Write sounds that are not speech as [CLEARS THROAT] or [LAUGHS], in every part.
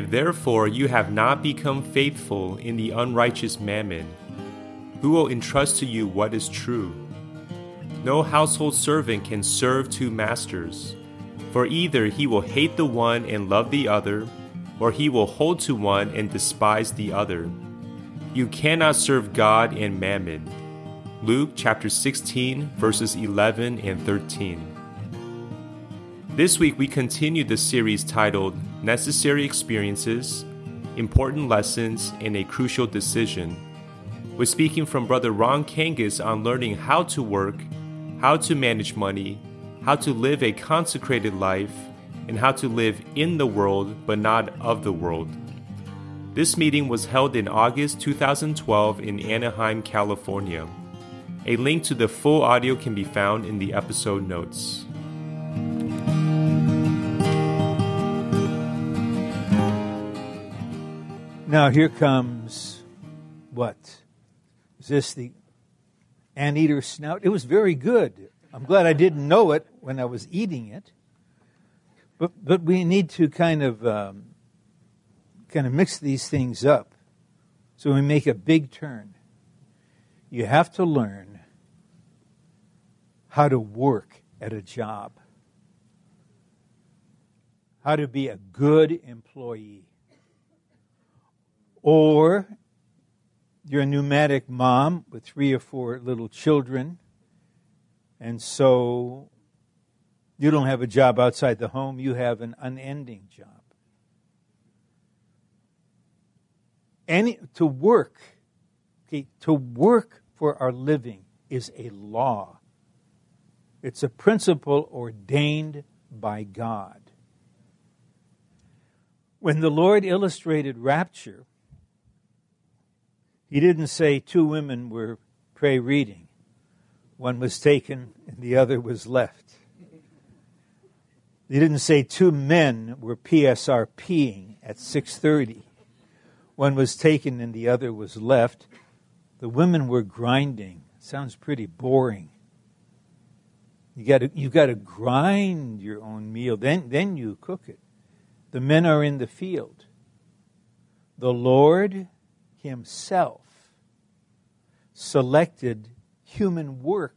If therefore you have not become faithful in the unrighteous mammon, who will entrust to you what is true? No household servant can serve two masters, for either he will hate the one and love the other, or he will hold to one and despise the other. You cannot serve God and mammon. Luke chapter 16, verses 11 and 13. This week we continue the series titled Necessary Experiences, Important Lessons, and a Crucial Decision. We're speaking from Brother Ron Kangas on learning how to work, how to manage money, how to live a consecrated life, and how to live in the world but not of the world. This meeting was held in August 2012 in Anaheim, California. A link to the full audio can be found in the episode notes. Now here comes what? Is this the anteater snout? It was very good. I'm glad I didn't know it when I was eating it. But but we need to kind of um, kind of mix these things up so we make a big turn. You have to learn how to work at a job, how to be a good employee. Or you're a pneumatic mom with three or four little children, and so you don't have a job outside the home, you have an unending job. Any, to work, okay, to work for our living is a law. It's a principle ordained by God. When the Lord illustrated rapture, he didn't say two women were pray reading. One was taken and the other was left. He didn't say two men were PSRPing at 6:30. One was taken and the other was left. The women were grinding. Sounds pretty boring. You got to you got to grind your own meal. Then then you cook it. The men are in the field. The Lord himself selected human work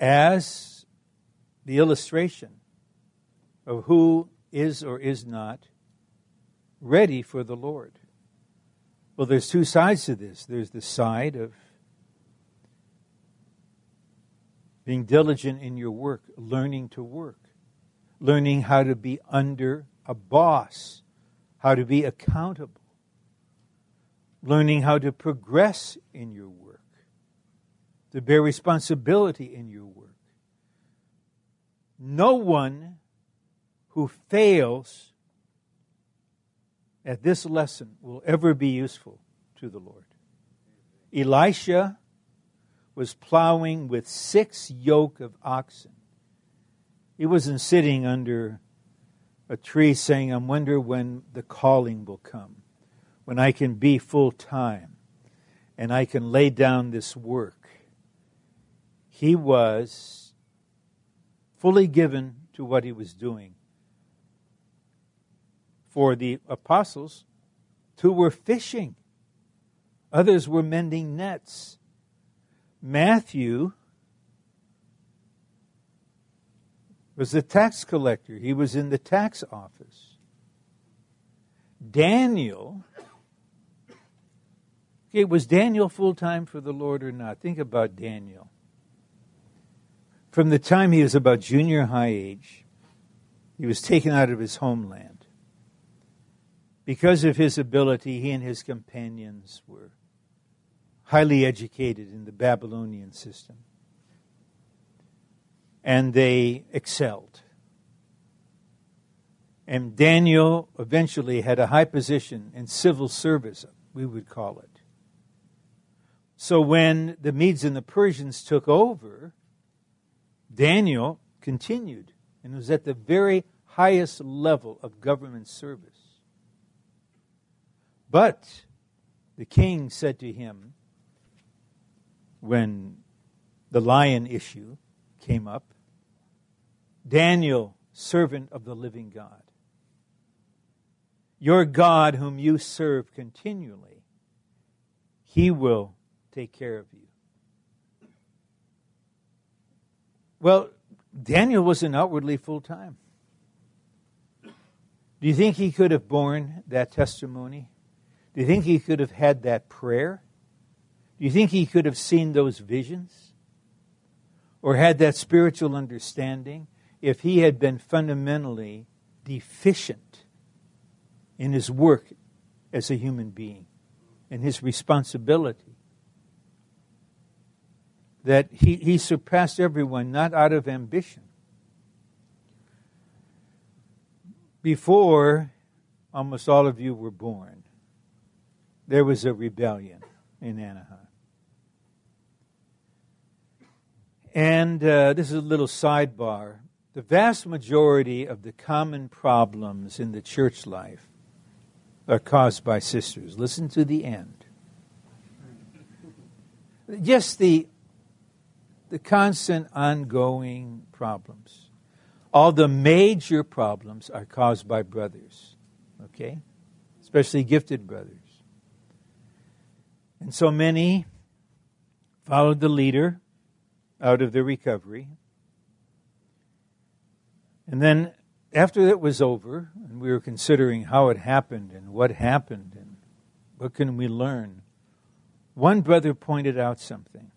as the illustration of who is or is not ready for the Lord. Well, there's two sides to this. There's the side of being diligent in your work, learning to work, learning how to be under a boss, how to be accountable, learning how to progress in your work, to bear responsibility in your work. No one who fails at this lesson will ever be useful to the Lord. Elisha was plowing with six yoke of oxen. He wasn't sitting under a tree saying, I wonder when the calling will come when I can be full time and I can lay down this work. He was fully given to what he was doing. For the apostles, two were fishing, others were mending nets. Matthew was the tax collector, he was in the tax office. Daniel Okay, was Daniel full time for the Lord or not? Think about Daniel. From the time he was about junior high age, he was taken out of his homeland. Because of his ability, he and his companions were highly educated in the Babylonian system. And they excelled. And Daniel eventually had a high position in civil service, we would call it. So when the Medes and the Persians took over, Daniel continued and was at the very highest level of government service. But the king said to him, when the lion issue came up, Daniel, servant of the living God, your God, whom you serve continually, he will take care of you. Well, Daniel wasn't outwardly full time. Do you think he could have borne that testimony? Do you think he could have had that prayer? Do you think he could have seen those visions? Or had that spiritual understanding if he had been fundamentally deficient in his work as a human being and his responsibility? That he, he surpassed everyone, not out of ambition. Before almost all of you were born, there was a rebellion in Anaheim. And uh, this is a little sidebar. The vast majority of the common problems in the church life are caused by sisters. Listen to the end. Just the, the constant ongoing problems. All the major problems are caused by brothers, okay? Especially gifted brothers. And so many followed the leader out of their recovery. And then, after it was over, and we were considering how it happened and what happened and what can we learn, one brother pointed out something.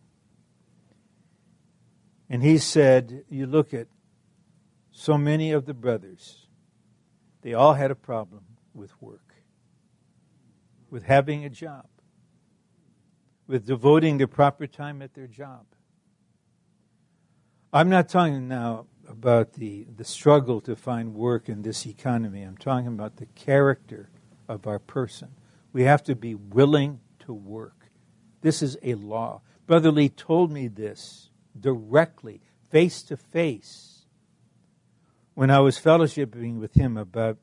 And he said, You look at so many of the brothers, they all had a problem with work, with having a job with devoting the proper time at their job. I'm not talking now about the, the struggle to find work in this economy. I'm talking about the character of our person. We have to be willing to work. This is a law. Brother Lee told me this directly, face to face, when I was fellowshipping with him about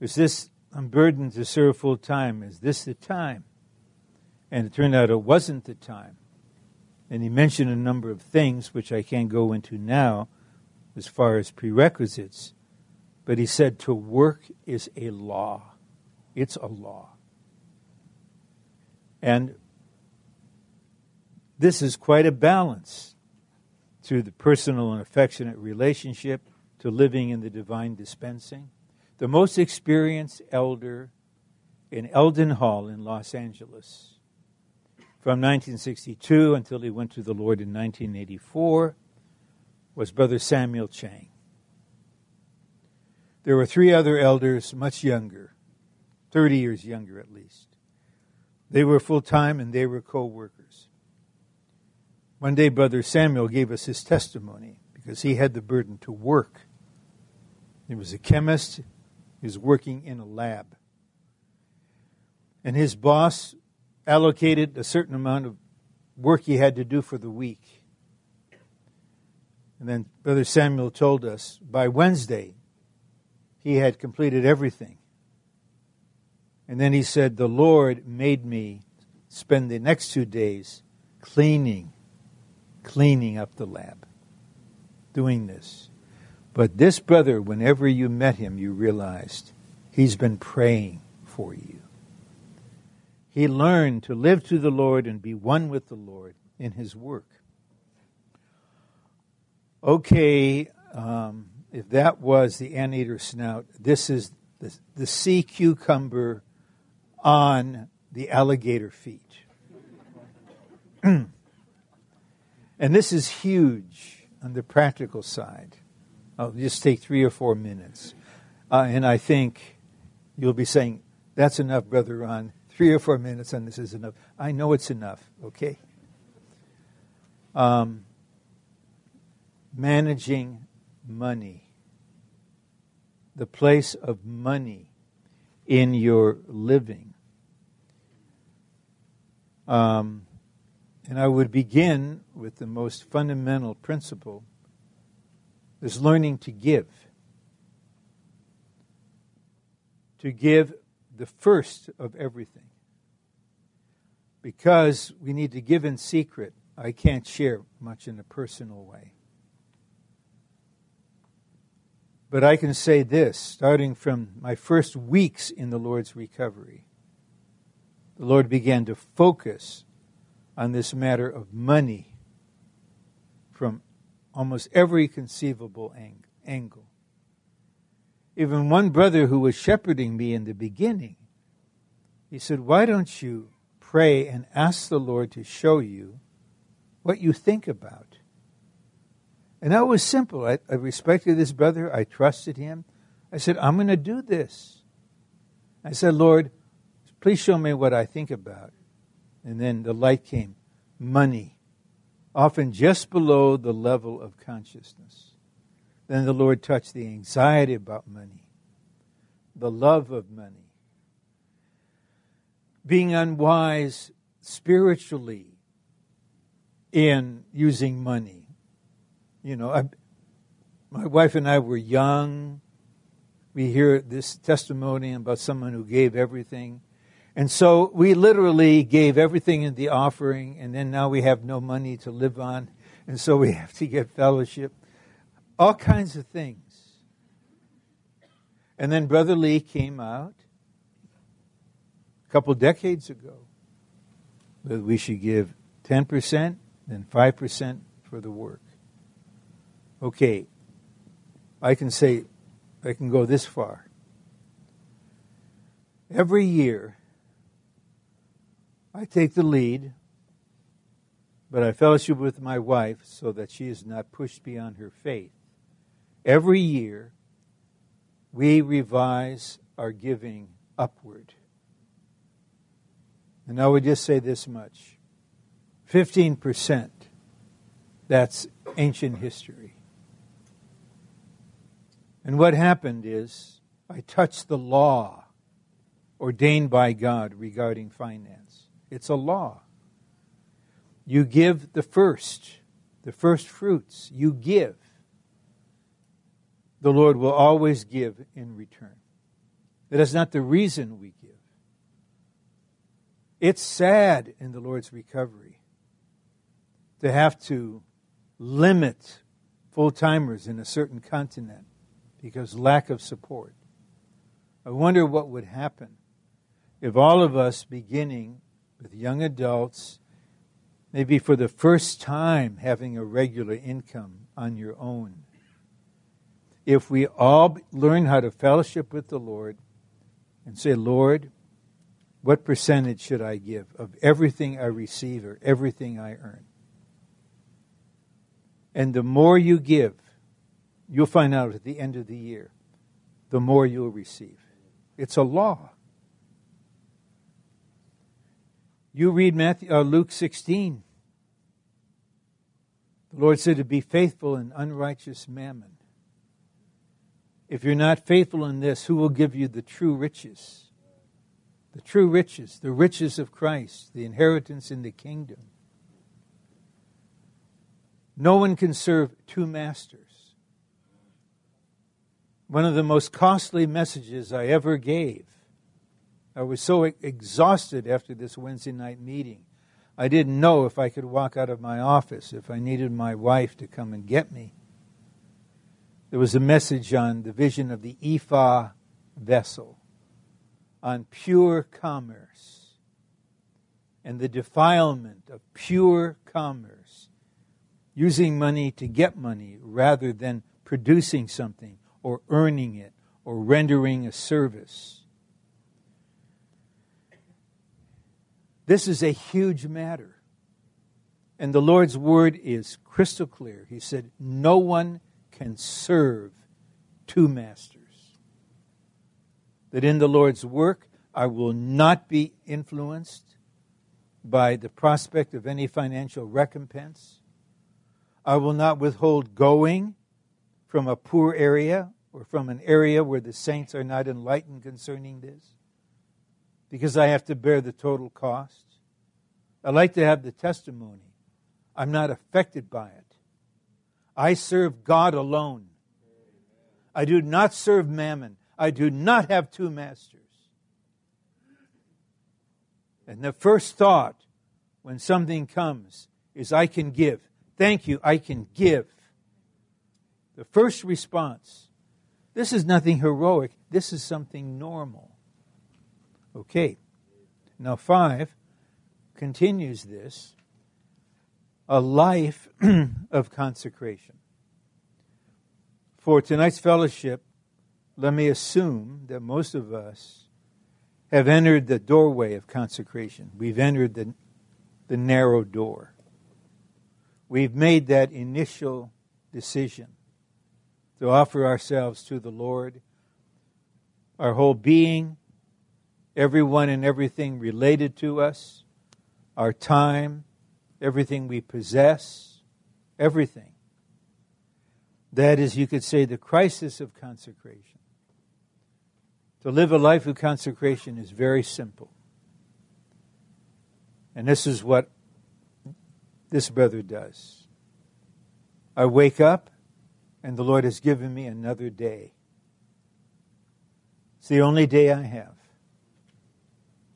is this, I'm burdened to serve full time. Is this the time? And it turned out it wasn't the time. And he mentioned a number of things, which I can't go into now as far as prerequisites. But he said to work is a law. It's a law. And this is quite a balance to the personal and affectionate relationship, to living in the divine dispensing. The most experienced elder in Elden Hall in Los Angeles from 1962 until he went to the Lord in 1984 was Brother Samuel Chang. There were three other elders, much younger, 30 years younger at least. They were full time and they were co workers. One day, Brother Samuel gave us his testimony because he had the burden to work. He was a chemist, he was working in a lab. And his boss allocated a certain amount of work he had to do for the week. And then Brother Samuel told us by Wednesday he had completed everything. And then he said, The Lord made me spend the next two days cleaning, cleaning up the lab, doing this. But this brother, whenever you met him, you realized he's been praying for you he learned to live to the Lord and be one with the Lord in his work. Okay, um, if that was the anteater snout, this is the, the sea cucumber on the alligator feet. [CLEARS THROAT] and this is huge on the practical side. I'll just take three or four minutes. Uh, and I think you'll be saying, that's enough, Brother Ron three or four minutes on this is enough. I know it's enough, okay? Um, managing money, the place of money in your living. Um, and I would begin with the most fundamental principle is learning to give. To give the first of everything because we need to give in secret, I can't share much in a personal way. But I can say this starting from my first weeks in the Lord's recovery, the Lord began to focus on this matter of money from almost every conceivable ang- angle. Even one brother who was shepherding me in the beginning, he said, Why don't you pray and ask the Lord to show you what you think about? And that was simple. I, I respected this brother. I trusted him. I said, I'm going to do this. I said, Lord, please show me what I think about. And then the light came money, often just below the level of consciousness. Then the Lord touched the anxiety about money, the love of money, being unwise spiritually in using money you know, I, my wife and I were young. We hear this testimony about someone who gave everything. And so we literally gave everything in the offering, and then now we have no money to live on, and so we [LAUGHS] have to get fellowship. All kinds of things. And then Brother Lee came out a couple decades ago that we should give 10%, then 5% for the work okay, I can say, I can go this far. Every year, I take the lead, but I fellowship with my wife so that she is not pushed beyond her faith. Every year, we revise our giving upward. And I would just say this much 15%. That's ancient history. And what happened is I touched the law ordained by God regarding finance. It's a law. You give the first, the first fruits, you give. The Lord will always give in return. That is not the reason we give. It's sad in the Lord's recovery to have to limit full timers in a certain continent because lack of support. I wonder what would happen if all of us, beginning with young adults, maybe for the first time having a regular income on your own, if we all learn how to fellowship with the Lord and say, Lord, what percentage should I give of everything I receive or everything I earn? And the more you give, You'll find out at the end of the year, the more you'll receive. It's a law. You read Matthew, uh, Luke 16. The Lord said to be faithful in unrighteous mammon. If you're not faithful in this, who will give you the true riches? The true riches, the riches of Christ, the inheritance in the kingdom. No one can serve two masters one of the most costly messages I ever gave. I was so exhausted after this Wednesday night meeting. I didn't know if I could walk out of my office, if I needed my wife to come and get me. There was a message on the vision of the Ephah vessel, on pure commerce, and the defilement of pure commerce, using money to get money rather than producing something or earning it or rendering a service. This is a huge matter. And the Lord's word is crystal clear. He said, No one can serve two masters. That in the Lord's work, I will not be influenced by the prospect of any financial recompense. I will not withhold going from a poor area or from an area where the saints are not enlightened concerning this because I have to bear the total cost. I like to have the testimony. I'm not affected by it. I serve God alone. I do not serve mammon. I do not have two masters. And the first thought when something comes is, I can give. Thank you, I can give. The first response This is nothing heroic. This is something normal. Okay. Now, five continues this a life [CLEARS THROAT] of consecration. For tonight's fellowship, let me assume that most of us have entered the doorway of consecration. We've entered the, the narrow door. We've made that initial decision to offer ourselves to the Lord, our whole being, everyone and everything related to us, our time, everything we possess, everything. That is, you could say, the crisis of consecration. To live a life of consecration is very simple. And this is what this brother does. I wake up, and the Lord has given me another day. It's the only day I have.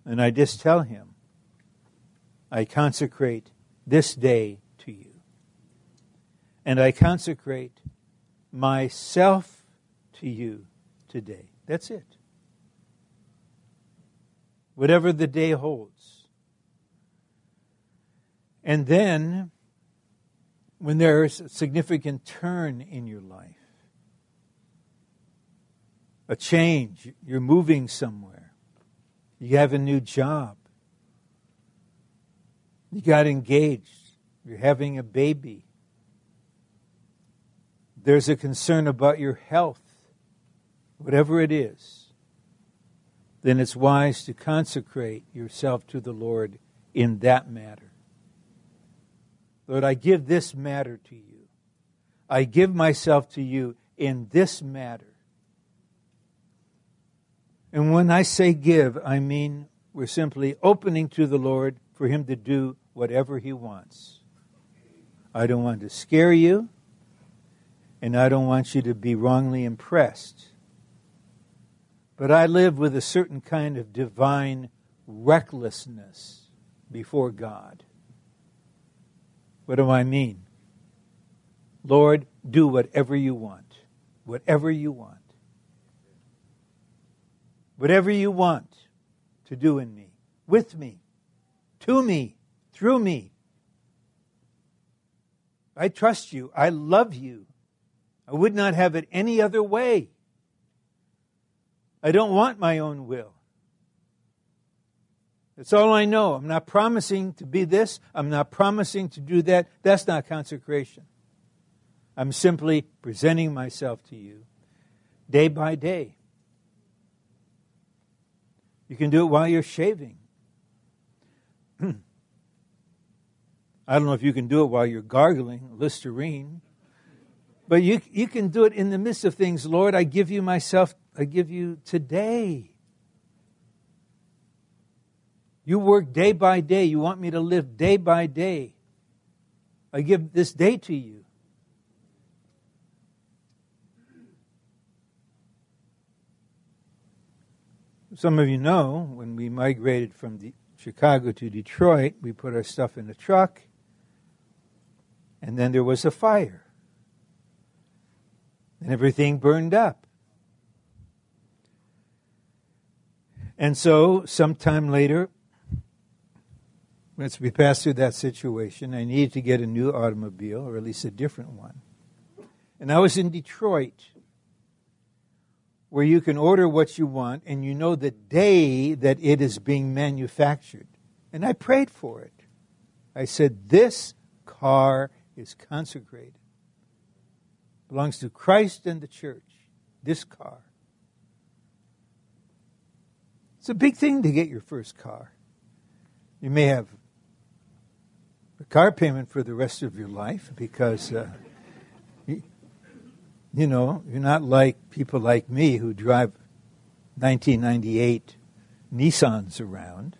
And I just tell him, I consecrate this day to you. And I consecrate myself to you today. That's it. Whatever the day holds. And then, when there is a significant turn in your life, a change, you're moving somewhere, you have a new job, you got engaged. You're having a baby. There's a concern about your health, whatever it is. Then it's wise to consecrate yourself to the Lord in that matter. Lord, I give this matter to you. I give myself to you in this matter. And when I say give, I mean we're simply opening to the Lord for Him to do whatever He wants. I don't want to scare you, and I don't want you to be wrongly impressed. But I live with a certain kind of divine recklessness before God. What do I mean? Lord, do whatever you want. Whatever you want. Whatever you want to do in me, with me, to me through me. I trust you. I love you. I would not have it any other way. I don't want my own will. That's all I know. I'm not promising to be this. I'm not promising to do that. That's not consecration. I'm simply presenting myself to you day by day. You can do it while you're shaving. [CLEARS THROAT] I don't know if you can do it while you're gargling Listerine, but you, you can do it in the midst of things. Lord, I give you myself, I give you today. You work day by day. You want me to live day by day. I give this day to you. Some of you know when we migrated from Chicago to Detroit, we put our stuff in a truck and then there was a fire. And everything burned up. And so, sometime later, once we passed through that situation, I needed to get a new automobile, or at least a different one. And I was in Detroit, where you can order what you want and you know the day that it is being manufactured. And I prayed for it. I said, This car is consecrated. Belongs to Christ and the church. This car. It's a big thing to get your first car. You may have a car payment for the rest of your life because, uh, you know, you're not like people like me who drive 1998 Nissans around.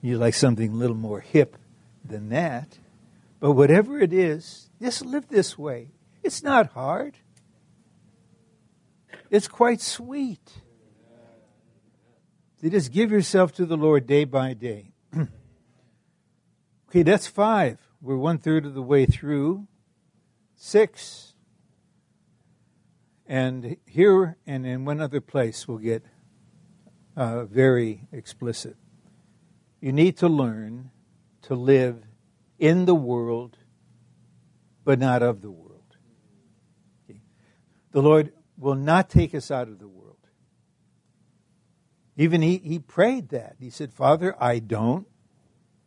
You like something a little more hip than that. But whatever it is, just live this way. It's not hard, it's quite sweet. You just give yourself to the Lord day by day. [CLEARS THROAT] okay, that's five. We're one third of the way through. Six. And here and in one other place we'll get uh, very explicit. You need to learn to live in the world, but not of the world. Okay. The Lord will not take us out of the world. Even he, he prayed that. He said, Father, I don't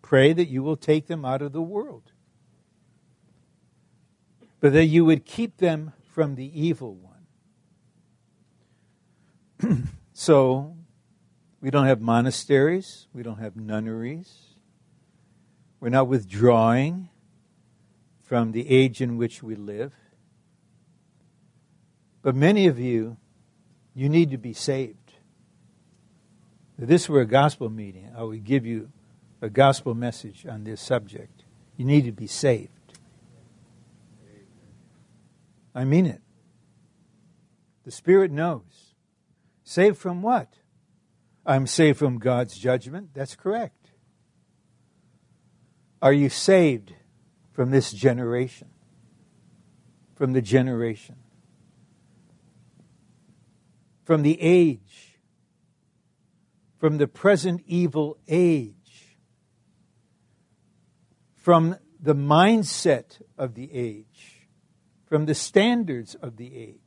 pray that you will take them out of the world, but that you would keep them from the evil one. [CLEARS THROAT] so, we don't have monasteries, we don't have nunneries, we're not withdrawing from the age in which we live. But many of you, you need to be saved. If this were a gospel meeting, I would give you a gospel message on this subject. You need to be saved. I mean it. The Spirit knows. Saved from what? I'm saved from God's judgment. That's correct. Are you saved from this generation? From the generation? From the age? From the present evil age? From the mindset of the age? From the standards of the age?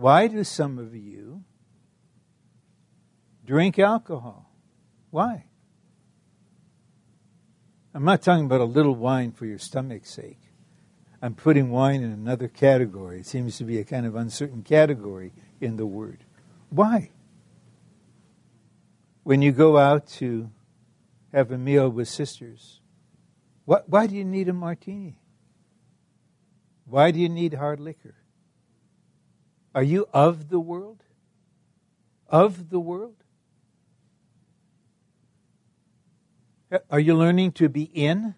Why do some of you drink alcohol? Why? I'm not talking about a little wine for your stomach's sake. I'm putting wine in another category. It seems to be a kind of uncertain category in the word. Why? When you go out to have a meal with sisters, what, why do you need a martini? Why do you need hard liquor? Are you of the world? Of the world? Are you learning to be in,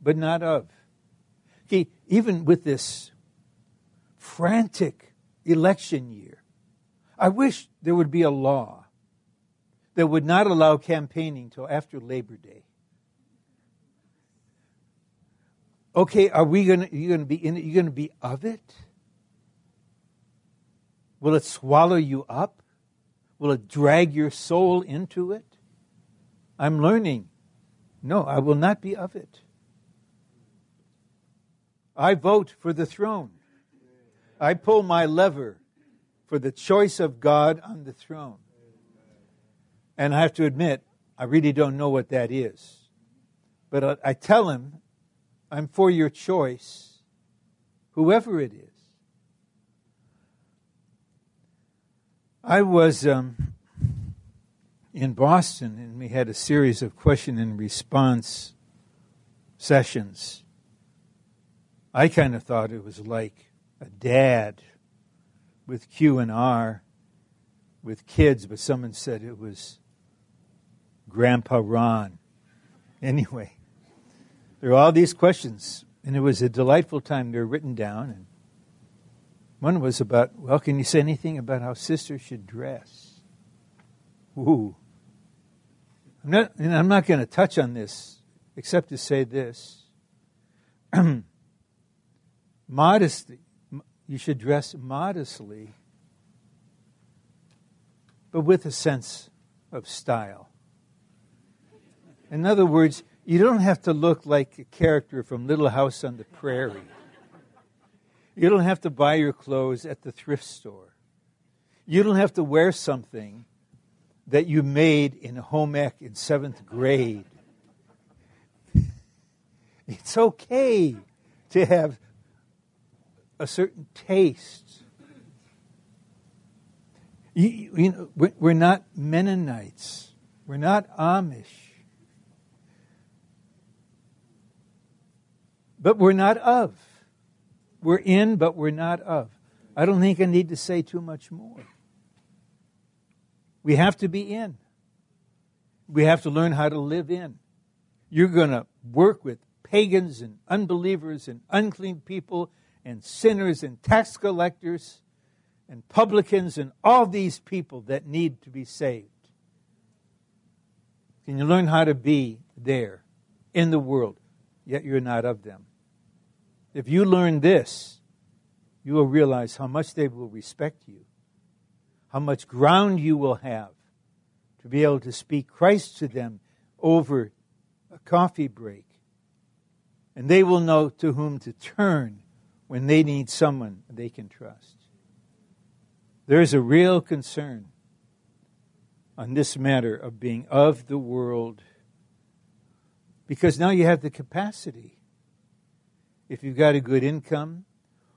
but not of? Okay, even with this frantic election year, I wish there would be a law that would not allow campaigning till after Labor Day. Okay, are we going to, you going to be in it? You going to be of it? Will it swallow you up? Will it drag your soul into it? I'm learning. No, I will not be of it. I vote for the throne. I pull my lever for the choice of God on the throne. And I have to admit, I really don't know what that is. But I tell him, I'm for your choice, whoever it is. I was um, in Boston and we had a series of question and response sessions. I kind of thought it was like a dad with Q and R with kids, but someone said it was Grandpa Ron. Anyway, there are all these questions, and it was a delightful time. They're written down, and one was about, well, can you say anything about how sisters should dress? Ooh. I'm not, and I'm not going to touch on this except to say this. [CLEARS THROAT] Modesty. You should dress modestly, but with a sense of style. In other words, you don't have to look like a character from Little House on the Prairie. You don't have to buy your clothes at the thrift store. You don't have to wear something that you made in home ec in seventh grade. [LAUGHS] It's okay to have a certain taste. You, you know, we're not Mennonites. We're not Amish. But we're not of. We're in, but we're not of. I don't think I need to say too much more. We have to be in. We have to learn how to live in. You're going to work with pagans and unbelievers and unclean people and sinners and tax collectors and publicans and all these people that need to be saved. Can you learn how to be there in the world, yet you're not of them? If you learn this, you will realize how much they will respect you, how much ground you will have to be able to speak Christ to them over a coffee break. And they will know to whom to turn when they need someone they can trust. There is a real concern on this matter of being of the world because now you have the capacity. If you've got a good income,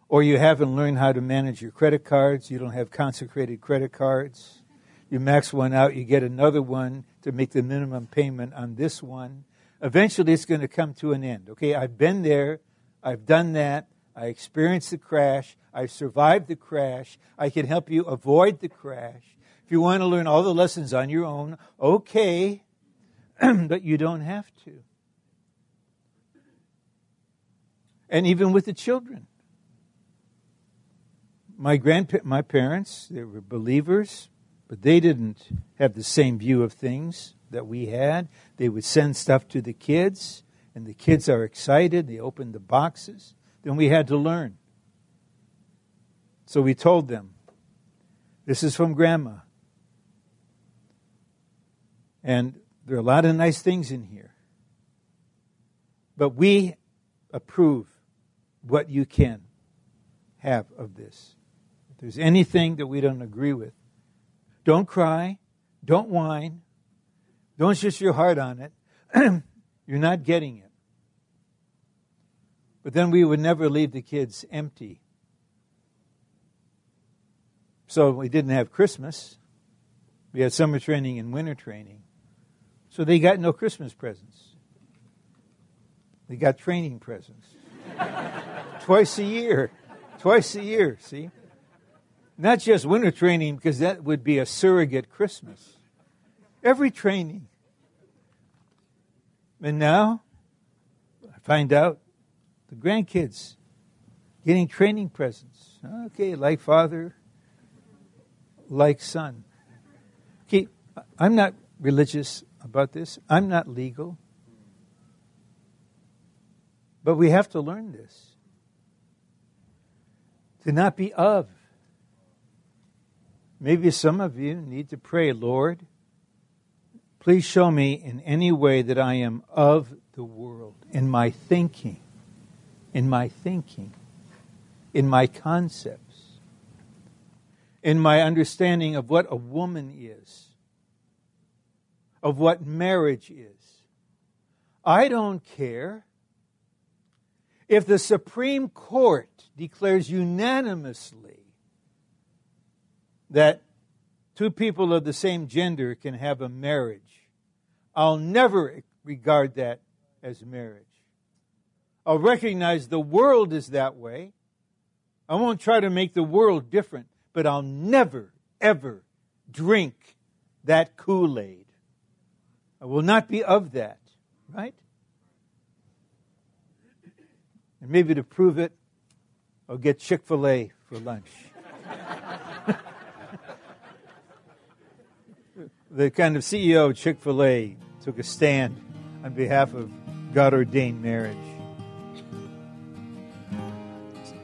or you haven't learned how to manage your credit cards, you don't have consecrated credit cards, you max one out, you get another one to make the minimum payment on this one. Eventually, it's going to come to an end. Okay, I've been there, I've done that, I experienced the crash, I've survived the crash, I can help you avoid the crash. If you want to learn all the lessons on your own, okay, [CLEARS THROAT] but you don't have to. And even with the children. My grandpa- my parents, they were believers, but they didn't have the same view of things that we had. They would send stuff to the kids, and the kids are excited. They open the boxes. Then we had to learn. So we told them, This is from Grandma. And there are a lot of nice things in here. But we approve what you can have of this. If there's anything that we don't agree with, don't cry, don't whine, don't shut your heart on it. [CLEARS THROAT] You're not getting it. But then we would never leave the kids empty. So we didn't have Christmas. We had summer training and winter training. So they got no Christmas presents. They got training presents. [LAUGHS] Twice a year. Twice a year, see? Not just winter training, because that would be a surrogate Christmas. Every training. And now, I find out the grandkids getting training presents. Okay, like father, like son. Okay, I'm not religious about this. I'm not legal. But we have to learn this. To not be of. Maybe some of you need to pray, Lord, please show me in any way that I am of the world, in my thinking, in my thinking, in my concepts, in my understanding of what a woman is, of what marriage is. I don't care if the Supreme Court declares unanimously that two people of the same gender can have a marriage, I'll never regard that as marriage. I'll recognize the world is that way. I won't try to make the world different, but I'll never, ever drink that Kool Aid. I will not be of that, right? And maybe to prove it, I'll get Chick fil A for lunch. [LAUGHS] the kind of CEO of Chick fil A took a stand on behalf of God ordained marriage.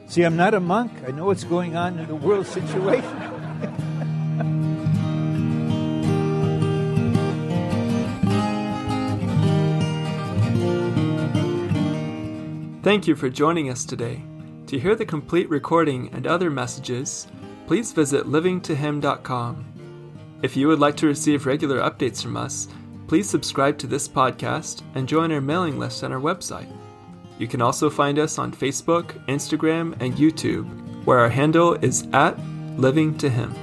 See, I'm not a monk. I know what's going on in the world situation. [LAUGHS] Thank you for joining us today. To hear the complete recording and other messages, please visit livingtohim.com. If you would like to receive regular updates from us, please subscribe to this podcast and join our mailing list on our website. You can also find us on Facebook, Instagram, and YouTube, where our handle is at Living to Him.